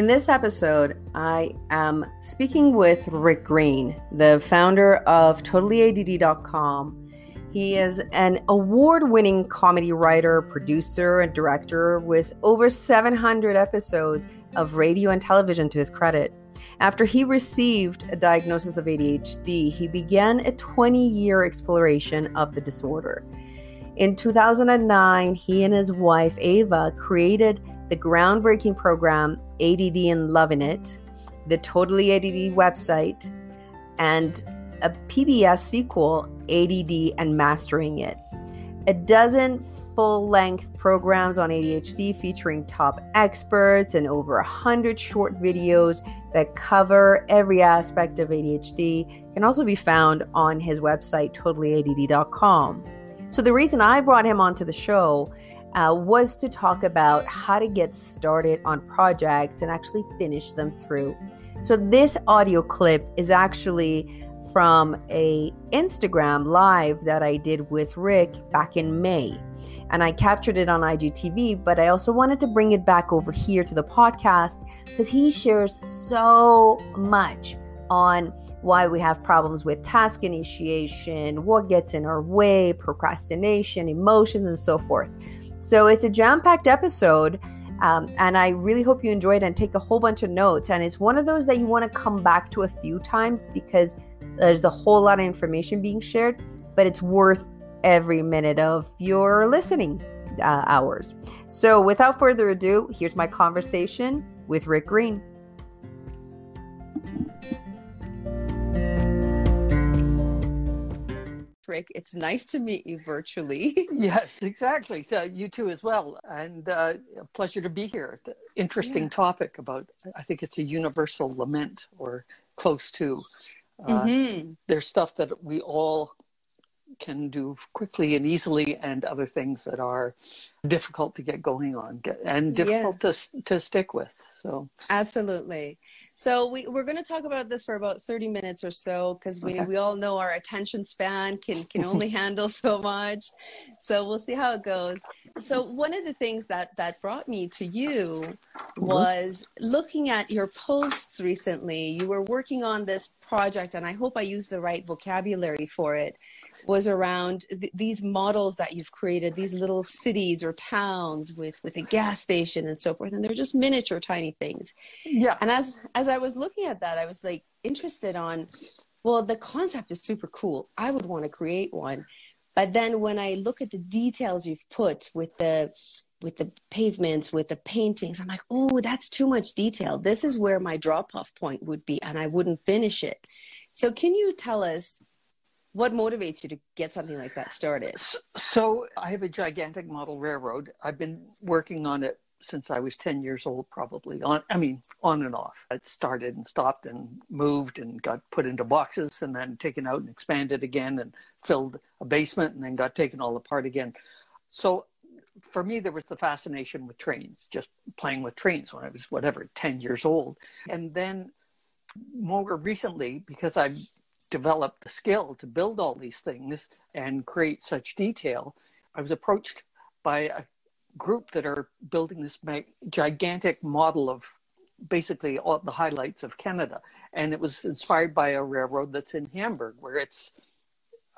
In this episode, I am speaking with Rick Green, the founder of TotallyADD.com. He is an award winning comedy writer, producer, and director with over 700 episodes of radio and television to his credit. After he received a diagnosis of ADHD, he began a 20 year exploration of the disorder. In 2009, he and his wife, Ava, created the groundbreaking program ADD and Loving It, the Totally ADD website, and a PBS sequel, ADD and Mastering It. A dozen full length programs on ADHD featuring top experts and over 100 short videos that cover every aspect of ADHD can also be found on his website, totallyadd.com. So, the reason I brought him onto the show uh, was to talk about how to get started on projects and actually finish them through. So this audio clip is actually from a Instagram live that I did with Rick back in May. And I captured it on IGTV, but I also wanted to bring it back over here to the podcast because he shares so much on why we have problems with task initiation, what gets in our way, procrastination, emotions, and so forth. So it's a jam packed episode. Um, and I really hope you enjoy it and take a whole bunch of notes. And it's one of those that you want to come back to a few times because there's a whole lot of information being shared, but it's worth every minute of your listening uh, hours. So without further ado, here's my conversation with Rick Green. Rick. It's nice to meet you virtually. yes, exactly. So you too as well, and uh, a pleasure to be here. Interesting yeah. topic about. I think it's a universal lament or close to. Uh, mm-hmm. There's stuff that we all can do quickly and easily, and other things that are difficult to get going on and difficult yeah. to to stick with. So absolutely. So we, we're going to talk about this for about 30 minutes or so because we, okay. we all know our attention span can, can only handle so much. So we'll see how it goes. So one of the things that, that brought me to you mm-hmm. was looking at your posts recently. You were working on this project, and I hope I use the right vocabulary for it, was around th- these models that you've created, these little cities or towns with, with a gas station and so forth. And they're just miniature tiny things. Yeah. And as as I was looking at that, I was like interested on, well, the concept is super cool. I would want to create one. But then when I look at the details you've put with the with the pavements, with the paintings. I'm like, oh, that's too much detail. This is where my drop off point would be, and I wouldn't finish it. So, can you tell us what motivates you to get something like that started? So, I have a gigantic model railroad. I've been working on it since I was 10 years old, probably. On, I mean, on and off. It started and stopped and moved and got put into boxes and then taken out and expanded again and filled a basement and then got taken all apart again. So for me, there was the fascination with trains, just playing with trains when I was whatever, 10 years old. And then more recently, because I've developed the skill to build all these things and create such detail, I was approached by a group that are building this gigantic model of basically all the highlights of Canada. And it was inspired by a railroad that's in Hamburg, where it's,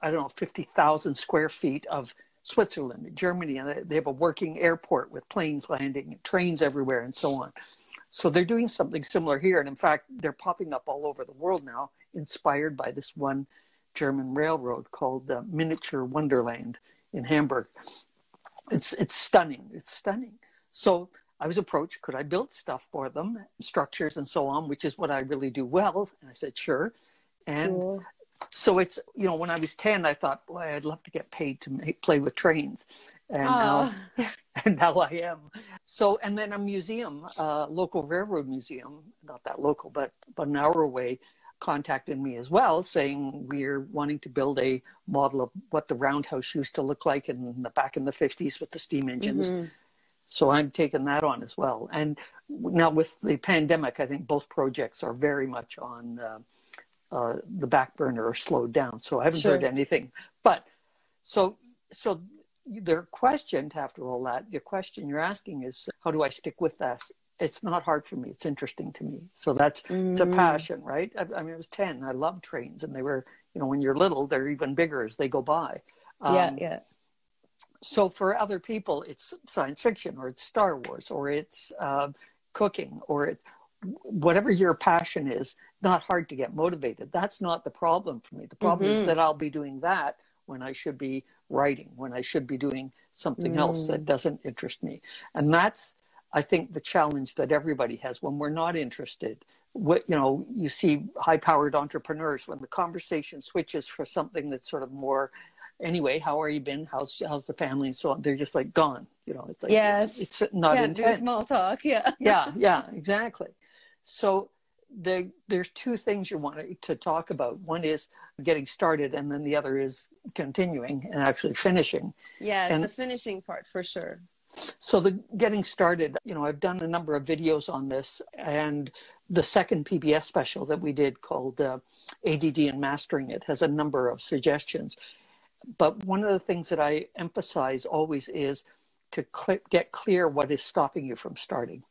I don't know, 50,000 square feet of Switzerland, Germany, and they have a working airport with planes landing, trains everywhere, and so on. So they're doing something similar here, and in fact, they're popping up all over the world now, inspired by this one German railroad called uh, Miniature Wonderland in Hamburg. It's it's stunning. It's stunning. So I was approached, could I build stuff for them, structures and so on, which is what I really do well. And I said, sure. And so it's you know when I was ten, I thought, boy, I'd love to get paid to make, play with trains, and oh. now and now I am. So and then a museum, uh, local railroad museum, not that local, but about an hour away, contacted me as well, saying we're wanting to build a model of what the roundhouse used to look like in the back in the fifties with the steam engines. Mm-hmm. So I'm taking that on as well. And now with the pandemic, I think both projects are very much on. Uh, uh, the back burner or slowed down. So I haven't sure. heard anything. But so so their question after all that, The question you're asking is how do I stick with this it's not hard for me. It's interesting to me. So that's mm. it's a mm. passion, right? I, I, mean, I was ten. I love trains, and they were, you know, when you're little, they're even bigger as they go by. Um, yeah, yeah. So for other people, it's science fiction, or it's Star Wars, or it's uh, cooking, or it's whatever your passion is. Not hard to get motivated. That's not the problem for me. The problem mm-hmm. is that I'll be doing that when I should be writing, when I should be doing something mm. else that mm. doesn't interest me. And that's, I think, the challenge that everybody has when we're not interested. What, you know, you see high powered entrepreneurs when the conversation switches for something that's sort of more, anyway, how are you been? How's, how's the family and so on? They're just like gone, you know, it's like, yes. it's, it's not intent. small talk. Yeah. yeah. Yeah, exactly. So the, there's two things you want to talk about. One is getting started, and then the other is continuing and actually finishing. Yeah, and the finishing part for sure. So the getting started, you know, I've done a number of videos on this, and the second PBS special that we did called uh, ADD and Mastering It has a number of suggestions. But one of the things that I emphasize always is to cl- get clear what is stopping you from starting,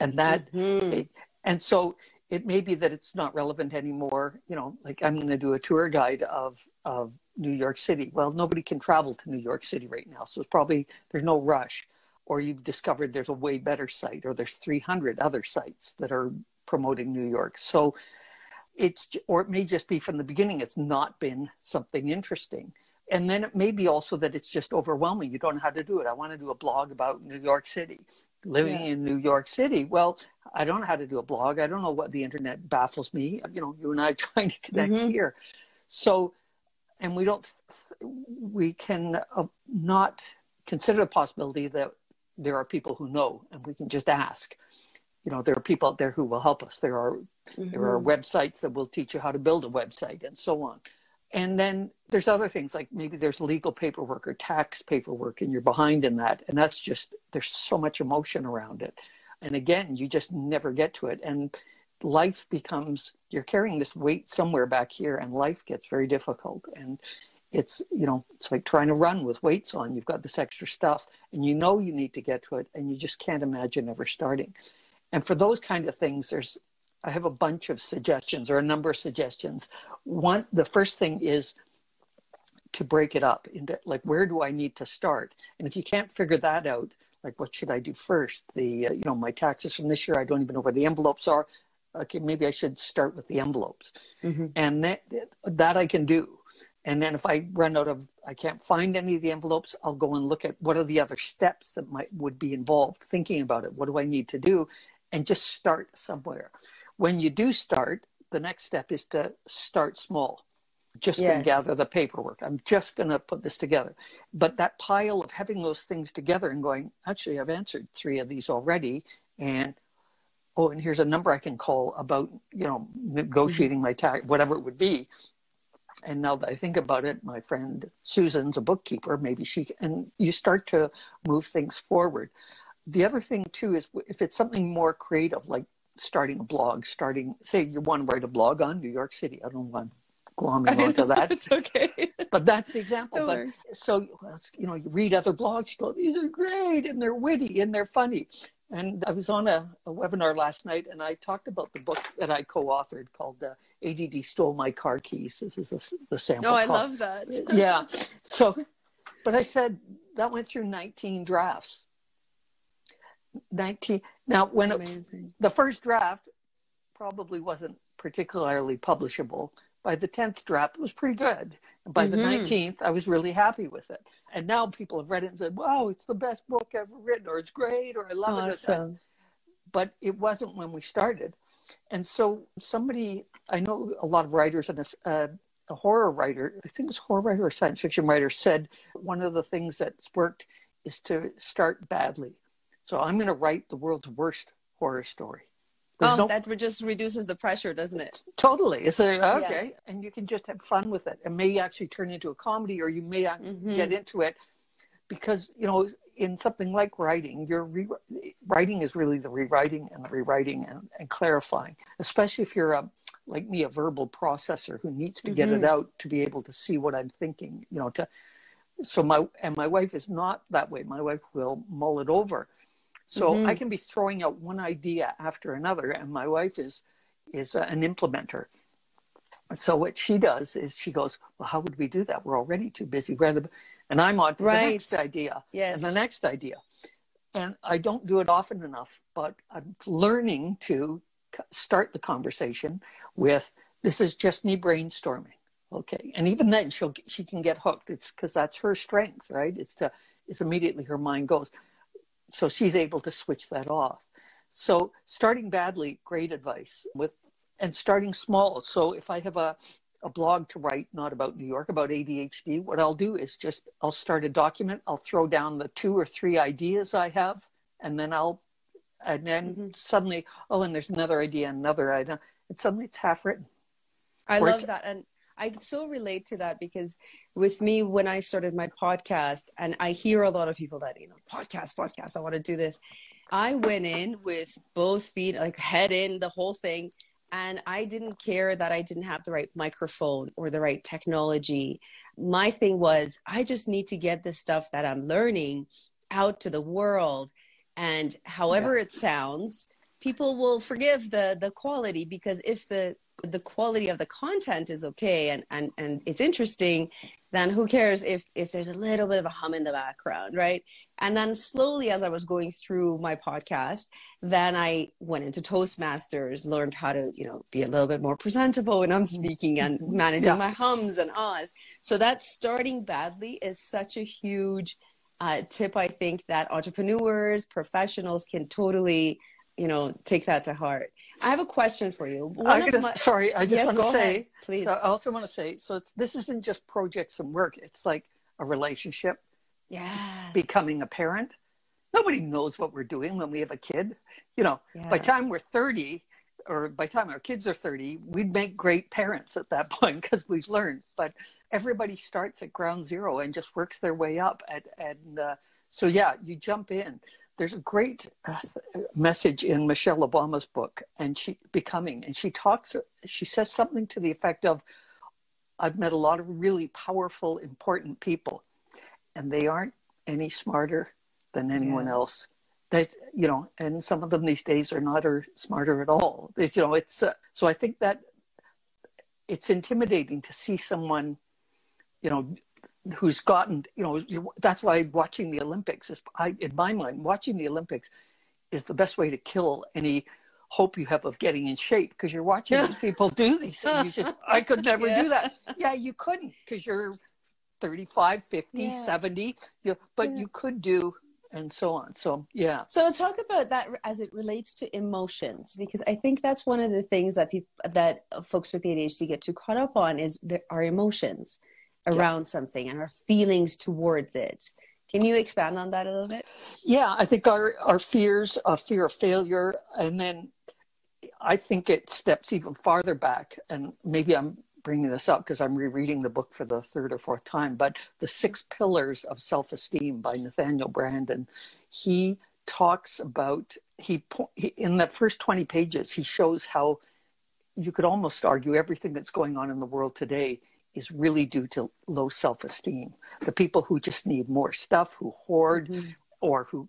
and that mm-hmm. And so it may be that it's not relevant anymore. You know, like I'm going to do a tour guide of, of New York City. Well, nobody can travel to New York City right now. So it's probably, there's no rush. Or you've discovered there's a way better site, or there's 300 other sites that are promoting New York. So it's, or it may just be from the beginning, it's not been something interesting and then it may be also that it's just overwhelming. You don't know how to do it. I want to do a blog about New York City, living yeah. in New York City. Well, I don't know how to do a blog. I don't know what the internet baffles me. You know, you and I trying to connect mm-hmm. here. So, and we don't, we can uh, not consider the possibility that there are people who know and we can just ask. You know, there are people out there who will help us. There are, mm-hmm. there are mm-hmm. websites that will teach you how to build a website and so on. And then there's other things like maybe there's legal paperwork or tax paperwork and you're behind in that. And that's just, there's so much emotion around it. And again, you just never get to it. And life becomes, you're carrying this weight somewhere back here and life gets very difficult. And it's, you know, it's like trying to run with weights on. You've got this extra stuff and you know you need to get to it and you just can't imagine ever starting. And for those kind of things, there's I have a bunch of suggestions or a number of suggestions. One, the first thing is to break it up into like where do I need to start? And if you can't figure that out, like what should I do first? The uh, you know my taxes from this year, I don't even know where the envelopes are. Okay, maybe I should start with the envelopes, mm-hmm. and that that I can do. And then if I run out of, I can't find any of the envelopes, I'll go and look at what are the other steps that might would be involved. Thinking about it, what do I need to do, and just start somewhere when you do start, the next step is to start small. Just yes. going to gather the paperwork. I'm just going to put this together. But that pile of having those things together and going, actually, I've answered three of these already. And oh, and here's a number I can call about, you know, negotiating mm-hmm. my tax, whatever it would be. And now that I think about it, my friend Susan's a bookkeeper. Maybe she, and you start to move things forward. The other thing too is if it's something more creative, like starting a blog, starting, say you want to write a blog on New York City. I don't want glomming onto that. It's okay. but that's the example. but, so, you know, you read other blogs, you go, these are great and they're witty and they're funny. And I was on a, a webinar last night and I talked about the book that I co authored called uh, ADD Stole My Car Keys. This is a, the sample. Oh, I love that. yeah. So, but I said that went through 19 drafts. 19 now when it, the first draft probably wasn't particularly publishable. By the 10th draft it was pretty good. And by mm-hmm. the 19th i was really happy with it. And now people have read it and said wow it's the best book ever written or it's great or i love awesome. it but it wasn't when we started. And so somebody i know a lot of writers and a, uh, a horror writer i think it was a horror writer or science fiction writer said one of the things that's worked is to start badly so I'm going to write the world's worst horror story. There's oh, no... that just reduces the pressure, doesn't it? Totally. It's a, okay, yeah. and you can just have fun with it. It may actually turn into a comedy, or you may mm-hmm. get into it because you know in something like writing, your re- writing is really the rewriting and the rewriting and, and, clarifying. Especially if you're a like me, a verbal processor who needs to mm-hmm. get it mm-hmm. out to be able to see what I'm thinking. You know, to so my and my wife is not that way. My wife will mull it over So mm-hmm. I can be throwing out one idea after another, and my wife is is an implementer. So what she does is she goes, "Well, how would we do that? We're already too busy." And I'm on to right. the next idea yes. and the next idea, and I don't do it often enough. But I'm learning to start the conversation with, "This is just me brainstorming." Okay, and even then, she'll she can get hooked. It's because that's her strength, right? It's to it's immediately her mind goes, so she's able to switch that off. So starting badly, great advice with and starting small. So if I have a a blog to write, not about New York, about ADHD, what I'll do is just I'll start a document. I'll throw down the two or three ideas I have, and then I'll and then mm-hmm. suddenly, oh, and there's another idea, another idea, and suddenly it's half written. I love that, and I so relate to that because with me, when I started my podcast, and I hear a lot of people that, you know, podcast, podcast, I want to do this. I went in with both feet, like head in, the whole thing. And I didn't care that I didn't have the right microphone or the right technology. My thing was, I just need to get the stuff that I'm learning out to the world. And however yeah. it sounds, people will forgive the the quality because if the the quality of the content is okay and, and, and it's interesting, then who cares if, if there's a little bit of a hum in the background, right? And then slowly, as I was going through my podcast, then I went into Toastmasters, learned how to, you know, be a little bit more presentable when I'm speaking and mm-hmm. managing yeah. my hums and ahs. So that starting badly is such a huge uh, tip. I think that entrepreneurs, professionals can totally you know, take that to heart. I have a question for you. I my... sorry, I just yes, want to say, ahead, please. So I also want to say, so it's this isn't just projects and work. It's like a relationship. Yeah. Becoming a parent. Nobody knows what we're doing when we have a kid. You know, yeah. by time we're 30 or by time our kids are 30, we'd make great parents at that point because we've learned. But everybody starts at ground zero and just works their way up. And, and uh, so, yeah, you jump in there's a great uh, message in Michelle Obama's book, and she becoming, and she talks, she says something to the effect of, "I've met a lot of really powerful, important people, and they aren't any smarter than anyone yeah. else. That you know, and some of them these days are not or smarter at all. It's, you know, it's uh, so I think that it's intimidating to see someone, you know, who's gotten you know that's why watching the olympics is I, in my mind watching the olympics is the best way to kill any hope you have of getting in shape because you're watching these people do these things you just, i could never yeah. do that yeah you couldn't because you're 35 50 yeah. 70 you, but yeah. you could do and so on so yeah so talk about that as it relates to emotions because i think that's one of the things that people that folks with adhd get too caught up on is our emotions around yeah. something and our feelings towards it. Can you expand on that a little bit? Yeah, I think our, our fears, a fear of failure, and then I think it steps even farther back. And maybe I'm bringing this up because I'm rereading the book for the third or fourth time, but The Six Pillars of Self Esteem by Nathaniel Branden. He talks about, he, he in the first 20 pages, he shows how you could almost argue everything that's going on in the world today is really due to low self esteem. The people who just need more stuff, who hoard, mm-hmm. or who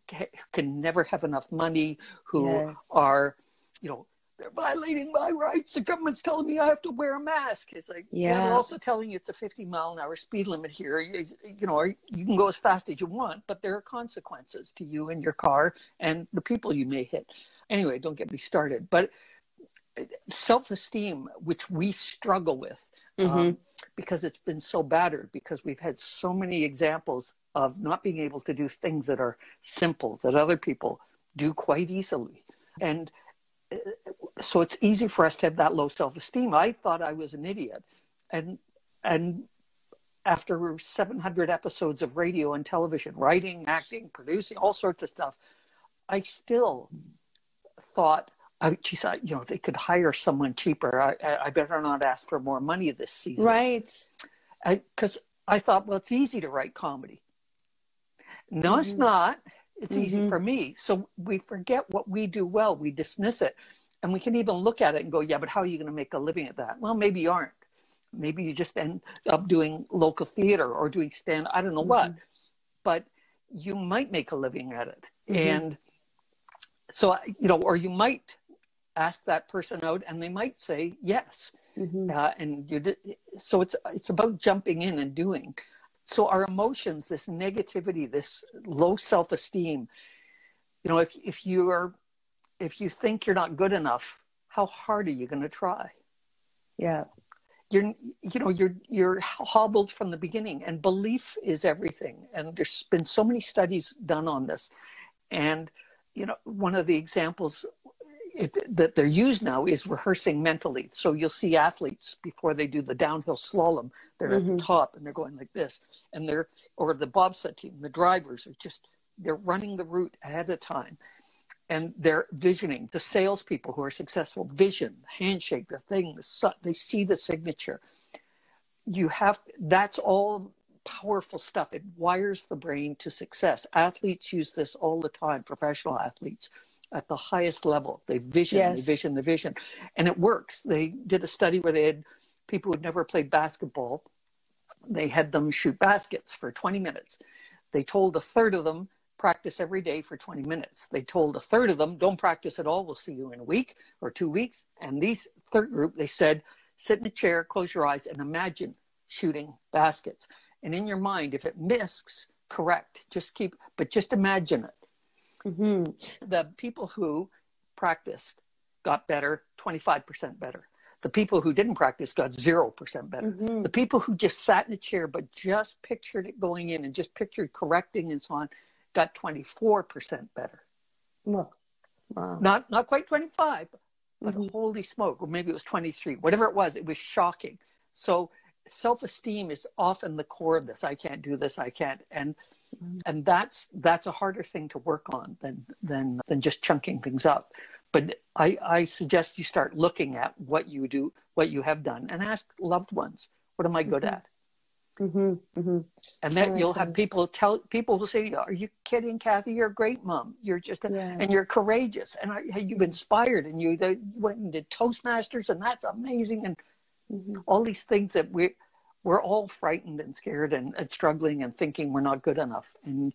can never have enough money, who yes. are, you know, they're violating my rights. The government's telling me I have to wear a mask. It's like, yeah, they're also telling you it's a 50 mile an hour speed limit here. You, you know, you can go as fast as you want, but there are consequences to you and your car and the people you may hit. Anyway, don't get me started. But self esteem, which we struggle with mm-hmm. um, because it's been so battered, because we've had so many examples of not being able to do things that are simple that other people do quite easily. And uh, so it's easy for us to have that low self esteem. I thought I was an idiot. And, and after 700 episodes of radio and television, writing, acting, producing, all sorts of stuff, I still thought I, geez, I, you know, they could hire someone cheaper. I, I better not ask for more money this season. Right. Because I, I, thought, well, it's easy to write comedy. No, mm-hmm. it's not. It's mm-hmm. easy for me. So we forget what we do well. We dismiss it. And we can even look at it and go, yeah, but how are you going to make a living at that? Well, maybe you aren't. Maybe you just end up doing local theater or doing stand, I don't know mm-hmm. what. But you might make a living at it. Mm-hmm. And so you know, or you might ask that person out, and they might say yes. Mm-hmm. Uh, and you did, so it's it's about jumping in and doing. So our emotions, this negativity, this low self esteem, you know, if if you're if you think you're not good enough, how hard are you going to try? Yeah you're you know you're you're hobbled from the beginning and belief is everything and there's been so many studies done on this and you know one of the examples it, that they're used now is rehearsing mentally. So you'll see athletes before they do the downhill slalom they're mm-hmm. at the mm-hmm. top and they're going like this and they're or the bobsled team the drivers are just they're running the route ahead of time. And they're visioning the salespeople who are successful vision handshake the thing the, they see the signature. You have that's all powerful stuff. It wires the brain to success. Athletes use this all the time professional athletes at the highest level they vision yes. they vision the vision and it works they did a study where they had people who'd never played basketball they had them shoot baskets for 20 minutes they told a third of them practice every day for 20 minutes. They told a third of them, don't practice at all. We'll see you in a week or two weeks. And these third group, they said, sit in a chair, close your eyes, and imagine shooting baskets. And in your mind, if it misses, correct. Just keep, but just imagine it. Mm-hmm. The people who practiced got better, 25% better. The people who didn't practice got 0% better. Mm-hmm. The people who just sat in a chair but just pictured it going in and just pictured correcting and so on got 24% better. Look. Wow. Not not quite 25, but mm-hmm. holy smoke, or maybe it was 23, whatever it was, it was shocking. So self-esteem is often the core of this. I can't do this, I can't. And. And that's that's a harder thing to work on than than than just chunking things up. But I, I suggest you start looking at what you do, what you have done, and ask loved ones, what am I good mm-hmm. at? Mm-hmm, mm-hmm. And then you'll sense. have people tell people will say, "Are you kidding, Kathy? You're a great mom. You're just a, yeah. and you're courageous, and I, you've inspired, and you they went and did Toastmasters, and that's amazing, and mm-hmm. all these things that we we're all frightened and scared and, and struggling and thinking we're not good enough, and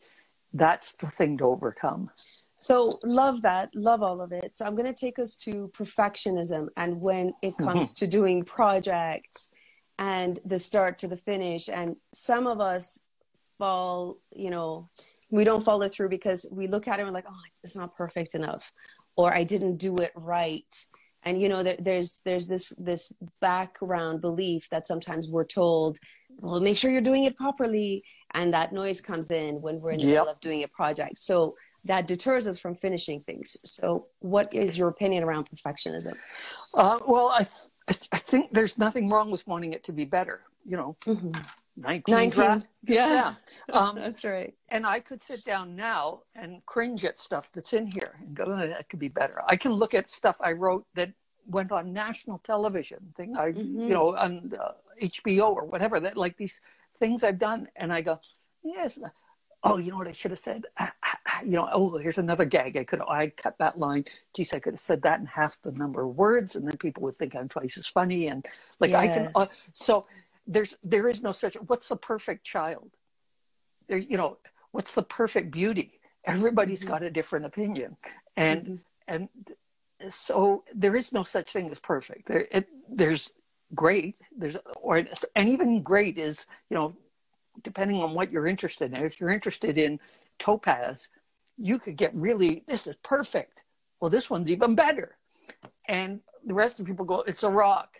that's the thing to overcome. So love that, love all of it. So I'm going to take us to perfectionism, and when it mm-hmm. comes to doing projects and the start to the finish. And some of us fall, you know, we don't follow through because we look at it and we're like, oh, it's not perfect enough, or I didn't do it right. And you know, there, there's there's this this background belief that sometimes we're told, well, make sure you're doing it properly, and that noise comes in when we're in the yep. middle of doing a project. So that deters us from finishing things. So, what is your opinion around perfectionism? Uh, well, I I, I, think there's nothing wrong with wanting it to be better. You know, mm-hmm. 19, 19. Yeah, yeah. Um, that's right. And I could sit down now and cringe at stuff that's in here and go, oh, that could be better. I can look at stuff I wrote that went on national television, thing I, mm-hmm. you know, on uh, HBO or whatever. That like these things I've done, and I go, yes. Oh, you know what I should have said? Ah, ah, you know, oh, here's another gag. I could, I cut that line. Geez, I could have said that in half the number of words, and then people would think I'm twice as funny. And like yes. I can, uh, so there's there is no such. What's the perfect child? There, you know, what's the perfect beauty? Everybody's mm-hmm. got a different opinion, and mm-hmm. and so there is no such thing as perfect. There, it, there's great. There's or and even great is you know depending on what you're interested in. If you're interested in topaz, you could get really, this is perfect. Well, this one's even better. And the rest of the people go, it's a rock.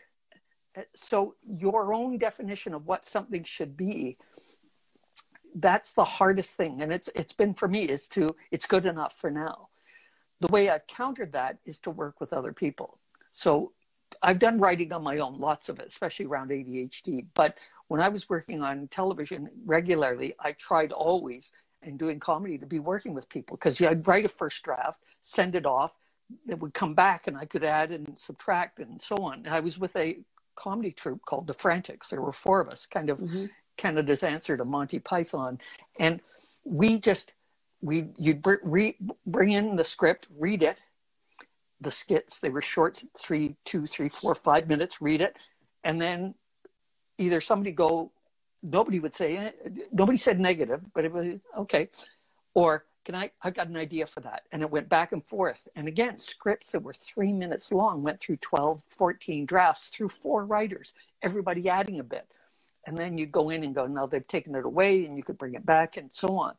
So your own definition of what something should be, that's the hardest thing. And it's it's been for me is to it's good enough for now. The way I've countered that is to work with other people. So I've done writing on my own, lots of it, especially around ADHD. But when I was working on television regularly, I tried always and doing comedy to be working with people because I'd write a first draft, send it off, it would come back and I could add and subtract and so on. I was with a comedy troupe called The Frantics. There were four of us, kind of mm-hmm. Canada's answer to Monty Python. And we just, we you'd br- re- bring in the script, read it, the skits. They were short, three, two, three, four, five minutes, read it. And then either somebody go, nobody would say, nobody said negative, but it was okay. Or can I, I've got an idea for that. And it went back and forth. And again, scripts that were three minutes long went through 12, 14 drafts through four writers, everybody adding a bit. And then you go in and go, no, they've taken it away and you could bring it back and so on.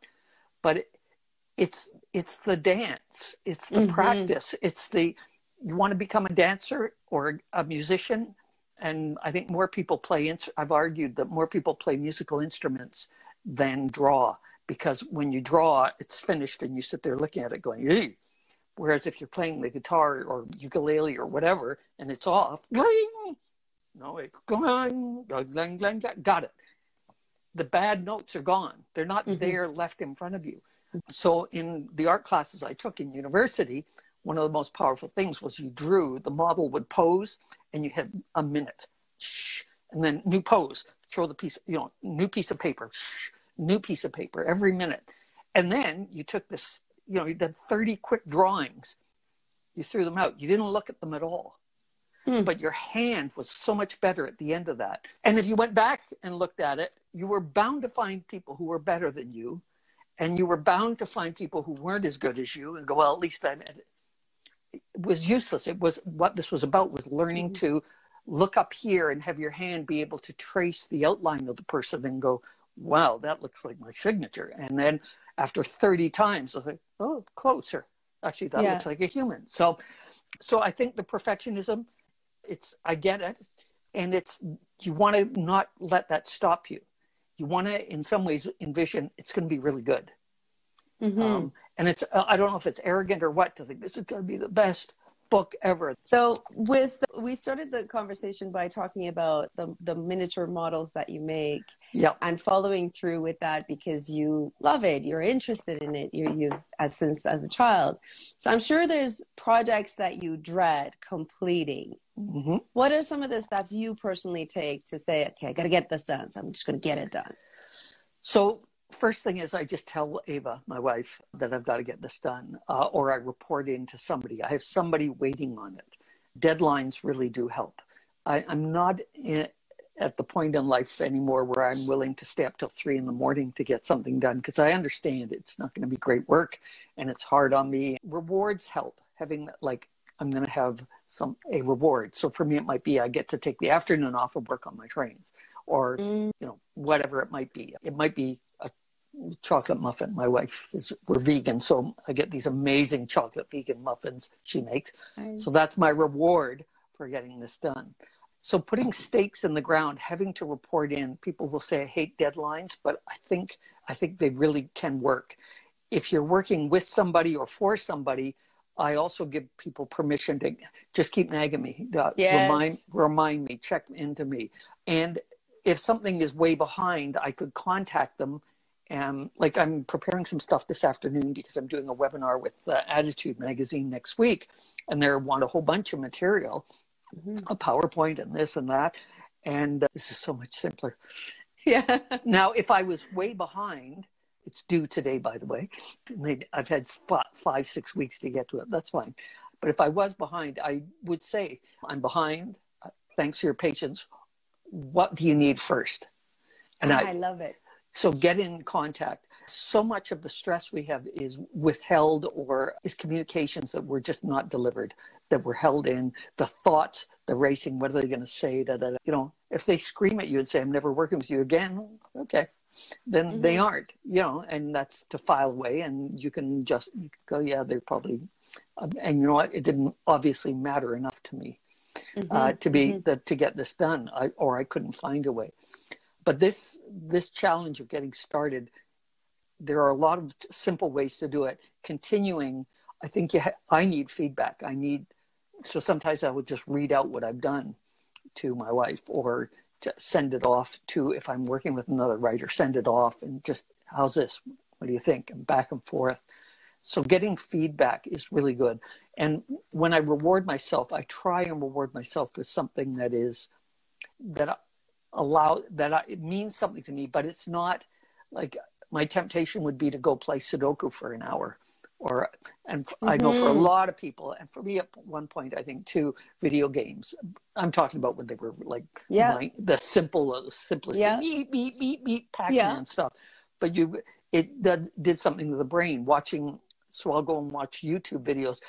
But it, it's, it's the dance. It's the mm-hmm. practice. It's the, you want to become a dancer or a musician. And I think more people play, I've argued that more people play musical instruments than draw because when you draw, it's finished and you sit there looking at it going, Eey. Whereas if you're playing the guitar or ukulele or whatever and it's off, ring, no, it gong, gong, gong, got it. The bad notes are gone. They're not mm-hmm. there left in front of you. So in the art classes I took in university, one of the most powerful things was you drew, the model would pose and you had a minute. And then new pose, throw the piece, you know, new piece of paper, new piece of paper every minute. And then you took this, you know, you did 30 quick drawings. You threw them out. You didn't look at them at all. Mm. But your hand was so much better at the end of that. And if you went back and looked at it, you were bound to find people who were better than you. And you were bound to find people who weren't as good as you and go, well, at least I it. It was useless. It was what this was about was learning mm. to look up here and have your hand be able to trace the outline of the person and go, wow, that looks like my signature. And then after 30 times, I was like, oh, closer. Actually, that yeah. looks like a human. So, so I think the perfectionism, it's, I get it. And it's, you want to not let that stop you. You want to, in some ways, envision it's going to be really good. Mm-hmm. Um, and it's, I don't know if it's arrogant or what to think this is going to be the best book ever. So with we started the conversation by talking about the the miniature models that you make. Yeah. And following through with that because you love it, you're interested in it, you you've as since as a child. So I'm sure there's projects that you dread completing. Mm-hmm. What are some of the steps you personally take to say, okay, I got to get this done, so I'm just going to get it done? So first thing is I just tell Ava, my wife, that I've got to get this done, uh, or I report in to somebody. I have somebody waiting on it. Deadlines really do help. I, am not in, at the point in life anymore where I'm willing to stay up till three in the morning to get something done because I understand it's not going to be great work and it's hard on me. Rewards help. Having like I'm going to have some a reward. So for me, it might be I get to take the afternoon off and work on my trains, or mm. you know whatever it might be. It might be chocolate muffin. My wife is we're vegan, so I get these amazing chocolate vegan muffins she makes. Nice. So that's my reward for getting this done. So putting stakes in the ground, having to report in, people will say I hate deadlines, but I think I think they really can work. If you're working with somebody or for somebody, I also give people permission to just keep nagging me, uh, yes. remind remind me, check into me, and if something is way behind, I could contact them and like I'm preparing some stuff this afternoon because I'm doing a webinar with uh, ADDitude Magazine next week, and they want a whole bunch of material, mm-hmm. a PowerPoint and this and that, and uh, this is so much simpler. Yeah. now, if I was way behind, it's due today, by the way. I've had five, six weeks to get to it. That's fine. But if I was behind, I would say, I'm behind. Thanks for your patience. What do you need first? And I, I love it. So get in contact. So much of the stress we have is withheld or is communications that were just not delivered, that were held in, the thoughts, the racing, what are they going to say? Da, da, da. You know, if they scream at you and say, I'm never working with you again, okay, then mm-hmm. they aren't, you know, and that's to file away and you can just you can go, yeah, they're probably, um, and you know what, it didn't obviously matter enough to me. Mm-hmm. Uh, to be mm-hmm. the, to get this done, I, or I couldn't find a way. But this this challenge of getting started, there are a lot of simple ways to do it. Continuing, I think ha- I need feedback. I need so sometimes I would just read out what I've done to my wife or to send it off to if I'm working with another writer, send it off and just how's this? What do you think? And back and forth. So getting feedback is really good. And when I reward myself, I try and reward myself with something that is that allow that I, it means something to me, but it's not like my temptation would be to go play Sudoku for an hour. Or, and mm-hmm. I know for a mm-hmm. lot of people, and for me at one point, I think too, video games. I'm talking about when they were like yeah. the simple, uh, simplest, yeah. beep, beep, beep, beep, Pac-Man yeah. stuff. But you, it did, did something to the brain watching. So I'll go and watch YouTube videos.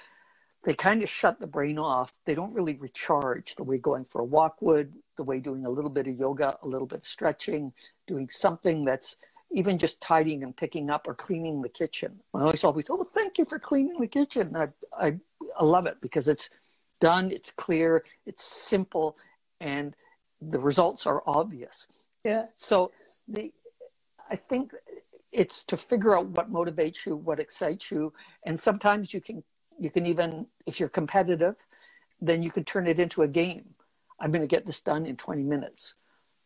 They kind of shut the brain off. They don't really recharge the way going for a walk would, the way doing a little bit of yoga, a little bit of stretching, doing something that's even just tidying and picking up or cleaning the kitchen. I always always, oh, thank you for cleaning the kitchen. I, I, I love it because it's done, it's clear, it's simple, and the results are obvious. Yeah. So the I think it's to figure out what motivates you, what excites you, and sometimes you can you can even if you're competitive, then you can turn it into a game. I'm going to get this done in 20 minutes.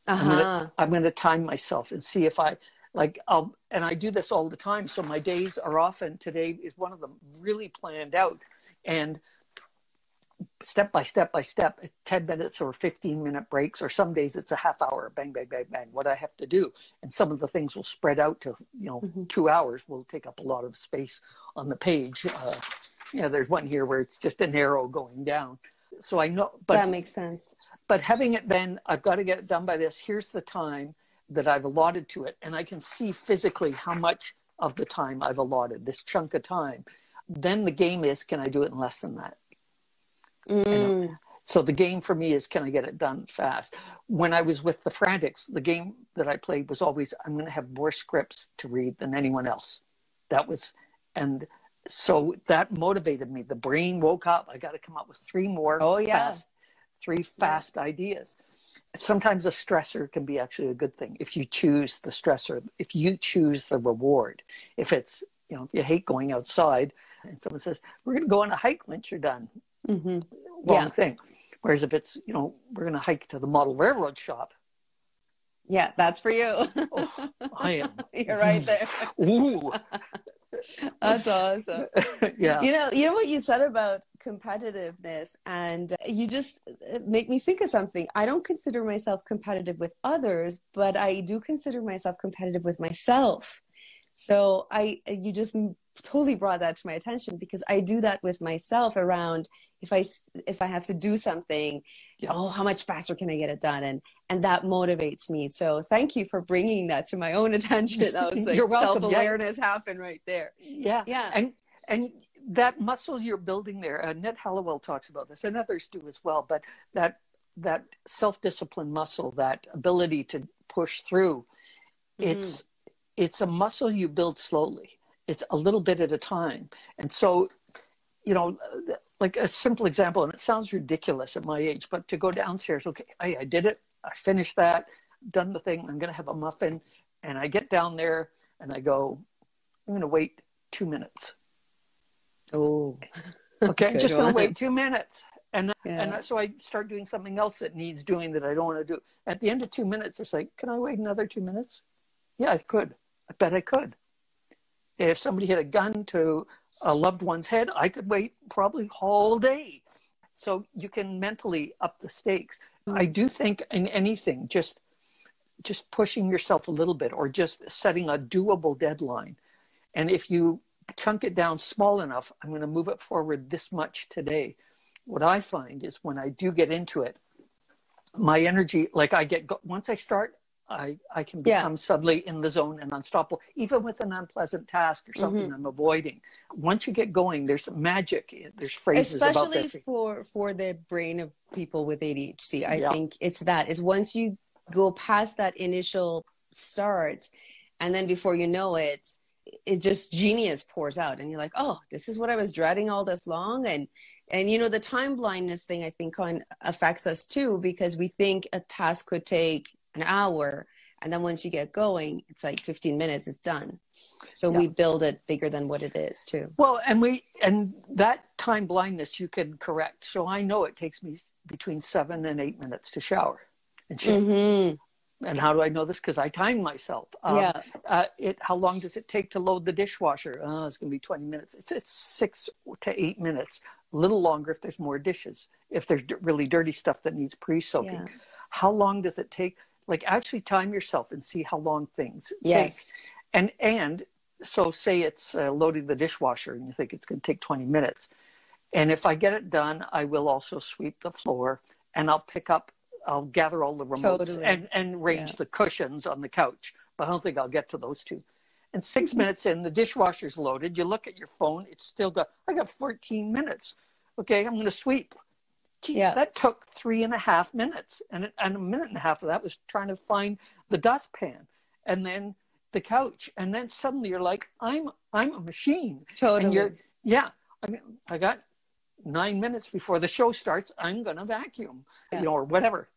Uh-huh. I'm going to time myself and see if I like I'll and I do this all the time. So my days are often today is one of them really planned out and step by step by step 10 minutes or 15 minute breaks or some days it's a half hour bang bang bang bang what i have to do and some of the things will spread out to you know mm-hmm. two hours will take up a lot of space on the page uh, yeah there's one here where it's just an arrow going down so i know but that makes sense but having it then i've got to get it done by this here's the time that i've allotted to it and i can see physically how much of the time i've allotted this chunk of time then the game is can i do it in less than that Mm. So the game for me is can I get it done fast? When I was with the Frantics, the game that I played was always I'm going to have more scripts to read than anyone else. That was, and so that motivated me. The brain woke up. I got to come up with three more. Oh yeah. Fast, three fast yeah. ideas. Sometimes a stressor can be actually a good thing if you choose the stressor. If you choose the reward. If it's you know you hate going outside and someone says we're going to go on a hike once you're done mm-hmm. wrong yeah. thing. Whereas if it's, you know, we're going to hike to the model railroad shop. Yeah, that's for you. oh, I am. You're right there. Ooh. That's awesome. yeah. You know, you know what you said about competitiveness and you just uh, make me think of something. I don't consider myself competitive with others, but I do consider myself competitive with myself. So I you just totally brought that to my attention because I do that with myself around if I if I have to do something, yeah. oh, how much faster can I get it done? And and that motivates me. So thank you for bringing that to my own attention. That was like self awareness yeah. happened right there. Yeah, yeah, and and that muscle you're building there. Uh, Ned Hallowell talks about this, and others do as well. But that that self discipline muscle, that ability to push through, mm-hmm. it's it's a muscle you build slowly it's a little bit at a time. And so, you know, like a simple example, and it sounds ridiculous at my age, but to go downstairs, okay, I, I did it, I finished that, done the thing, I'm going to have a muffin. And I get down there and I go, I'm going to wait two minutes. Oh, okay, I'm just going to wait two minutes. And, yeah. and so I start doing something else that needs doing that I don't want to do. At the end of two minutes, it's like, can I wait another two minutes? Yeah, I could. I bet I could. If somebody hit a gun to a loved one's head, I could wait probably all day. So you can mentally up the stakes. I do think in anything, just just pushing yourself a little bit or just setting a doable deadline. And if you chunk it down small enough, I'm going to move it forward this much today. What I find is when I do get into it, my energy, like I get, once I start, I, I can become yeah. suddenly in the zone and unstoppable, even with an unpleasant task or something mm-hmm. I'm avoiding. Once you get going, there's magic. There's phrases Especially about this. for for the brain of people with ADHD. I yeah. think it's that is once you go past that initial start, and then before you know it, it just genius pours out, and you're like, oh, this is what I was dreading all this long, and and you know the time blindness thing I think on affects us too because we think a task could take an hour and then once you get going it's like 15 minutes it's done. So yeah. we build it bigger than what it is too. Well and we and that time blindness you can correct. So i know it takes me between seven and eight minutes to shower and shave. Mm-hmm. and how do i know this? Because i time myself. Um, yeah. uh, it how long does it take to load the dishwasher? Oh, it's going to be 20 minutes. It's, it's six to eight minutes. A little longer if there's more dishes if there's d- really dirty stuff that needs pre-soaking. Yeah. how long does it take like actually time yourself and see how long things yes. take. And and so say it's uh, loading the dishwasher and you think it's going to take 20 minutes. And if I get it done, I will also sweep the floor and I'll pick up I'll gather all the remotes totally. and, and range yeah. the cushions on the couch. But I don't think I'll get to those two. And six minutes in, the dishwasher's loaded. You look at your phone, it's still got, I got 14 minutes. Okay, I'm going to sweep. Gee, yeah. That took three and a half minutes. And, and a minute and a half of that was trying to find the dustpan and then the couch. And then suddenly you're like, I'm, I'm a machine. Totally. And you're, yeah. I mean, I got nine minutes before the show starts. I'm going to vacuum, yeah. you know, or whatever.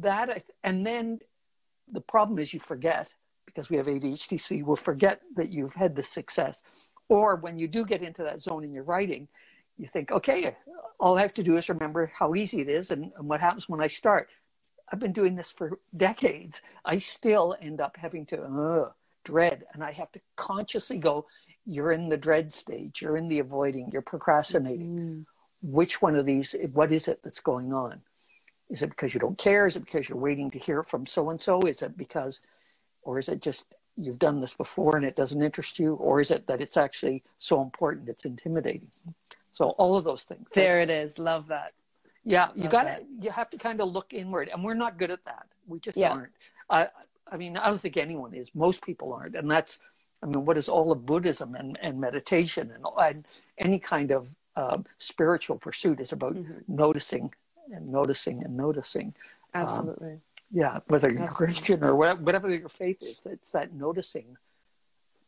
That, and then the problem is you forget because we have ADHD, so you will forget that you've had the success. Or when you do get into that zone in your writing, you think, okay, all I have to do is remember how easy it is and, and what happens when I start. I've been doing this for decades. I still end up having to uh, dread, and I have to consciously go, you're in the dread stage, you're in the avoiding, you're procrastinating. Mm. Which one of these, what is it that's going on? Is it because you don't care? Is it because you're waiting to hear from so and so? Is it because, or is it just you've done this before and it doesn't interest you? Or is it that it's actually so important it's intimidating? So all of those things. There it is. Love that. Yeah, you got to you have to kind of look inward, and we're not good at that. We just yeah. aren't. I, I mean, I don't think anyone is. Most people aren't, and that's. I mean, what is all of Buddhism and, and meditation and, and any kind of uh, spiritual pursuit is about mm-hmm. noticing and noticing and noticing. Um, Absolutely. Um, yeah, whether you're Absolutely. Christian or whatever, whatever your faith is, it's that noticing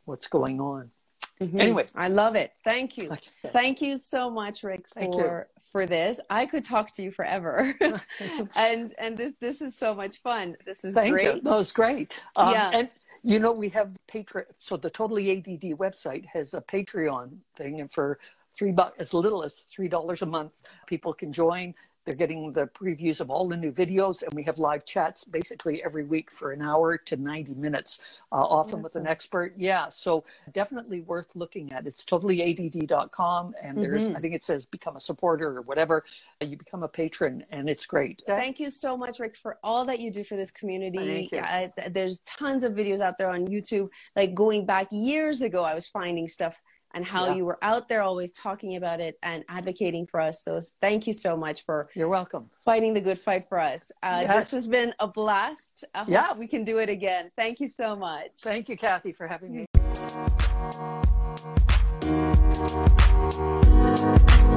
what's going on. Mm-hmm. Anyway, I love it. Thank you. Thank you so much, Rick, for for this. I could talk to you forever, and and this this is so much fun. This is Thank great. You. That was great. Um, yeah, and you know we have Patreon. So the Totally ADD website has a Patreon thing, and for three bucks, as little as three dollars a month, people can join. They're getting the previews of all the new videos, and we have live chats basically every week for an hour to 90 minutes, uh, often awesome. with an expert. Yeah, so definitely worth looking at. It's totallyADD.com, and there's, mm-hmm. I think it says become a supporter or whatever. You become a patron, and it's great. Thank you so much, Rick, for all that you do for this community. Thank Yeah, there's tons of videos out there on YouTube. Like going back years ago, I was finding stuff and how yeah. you were out there always talking about it and advocating for us. So thank you so much for you're welcome fighting the good fight for us. Uh, yes. This has been a blast. I yeah, we can do it again. Thank you so much. Thank you, Kathy, for having me.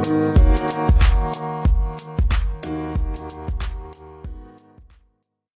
Mm-hmm.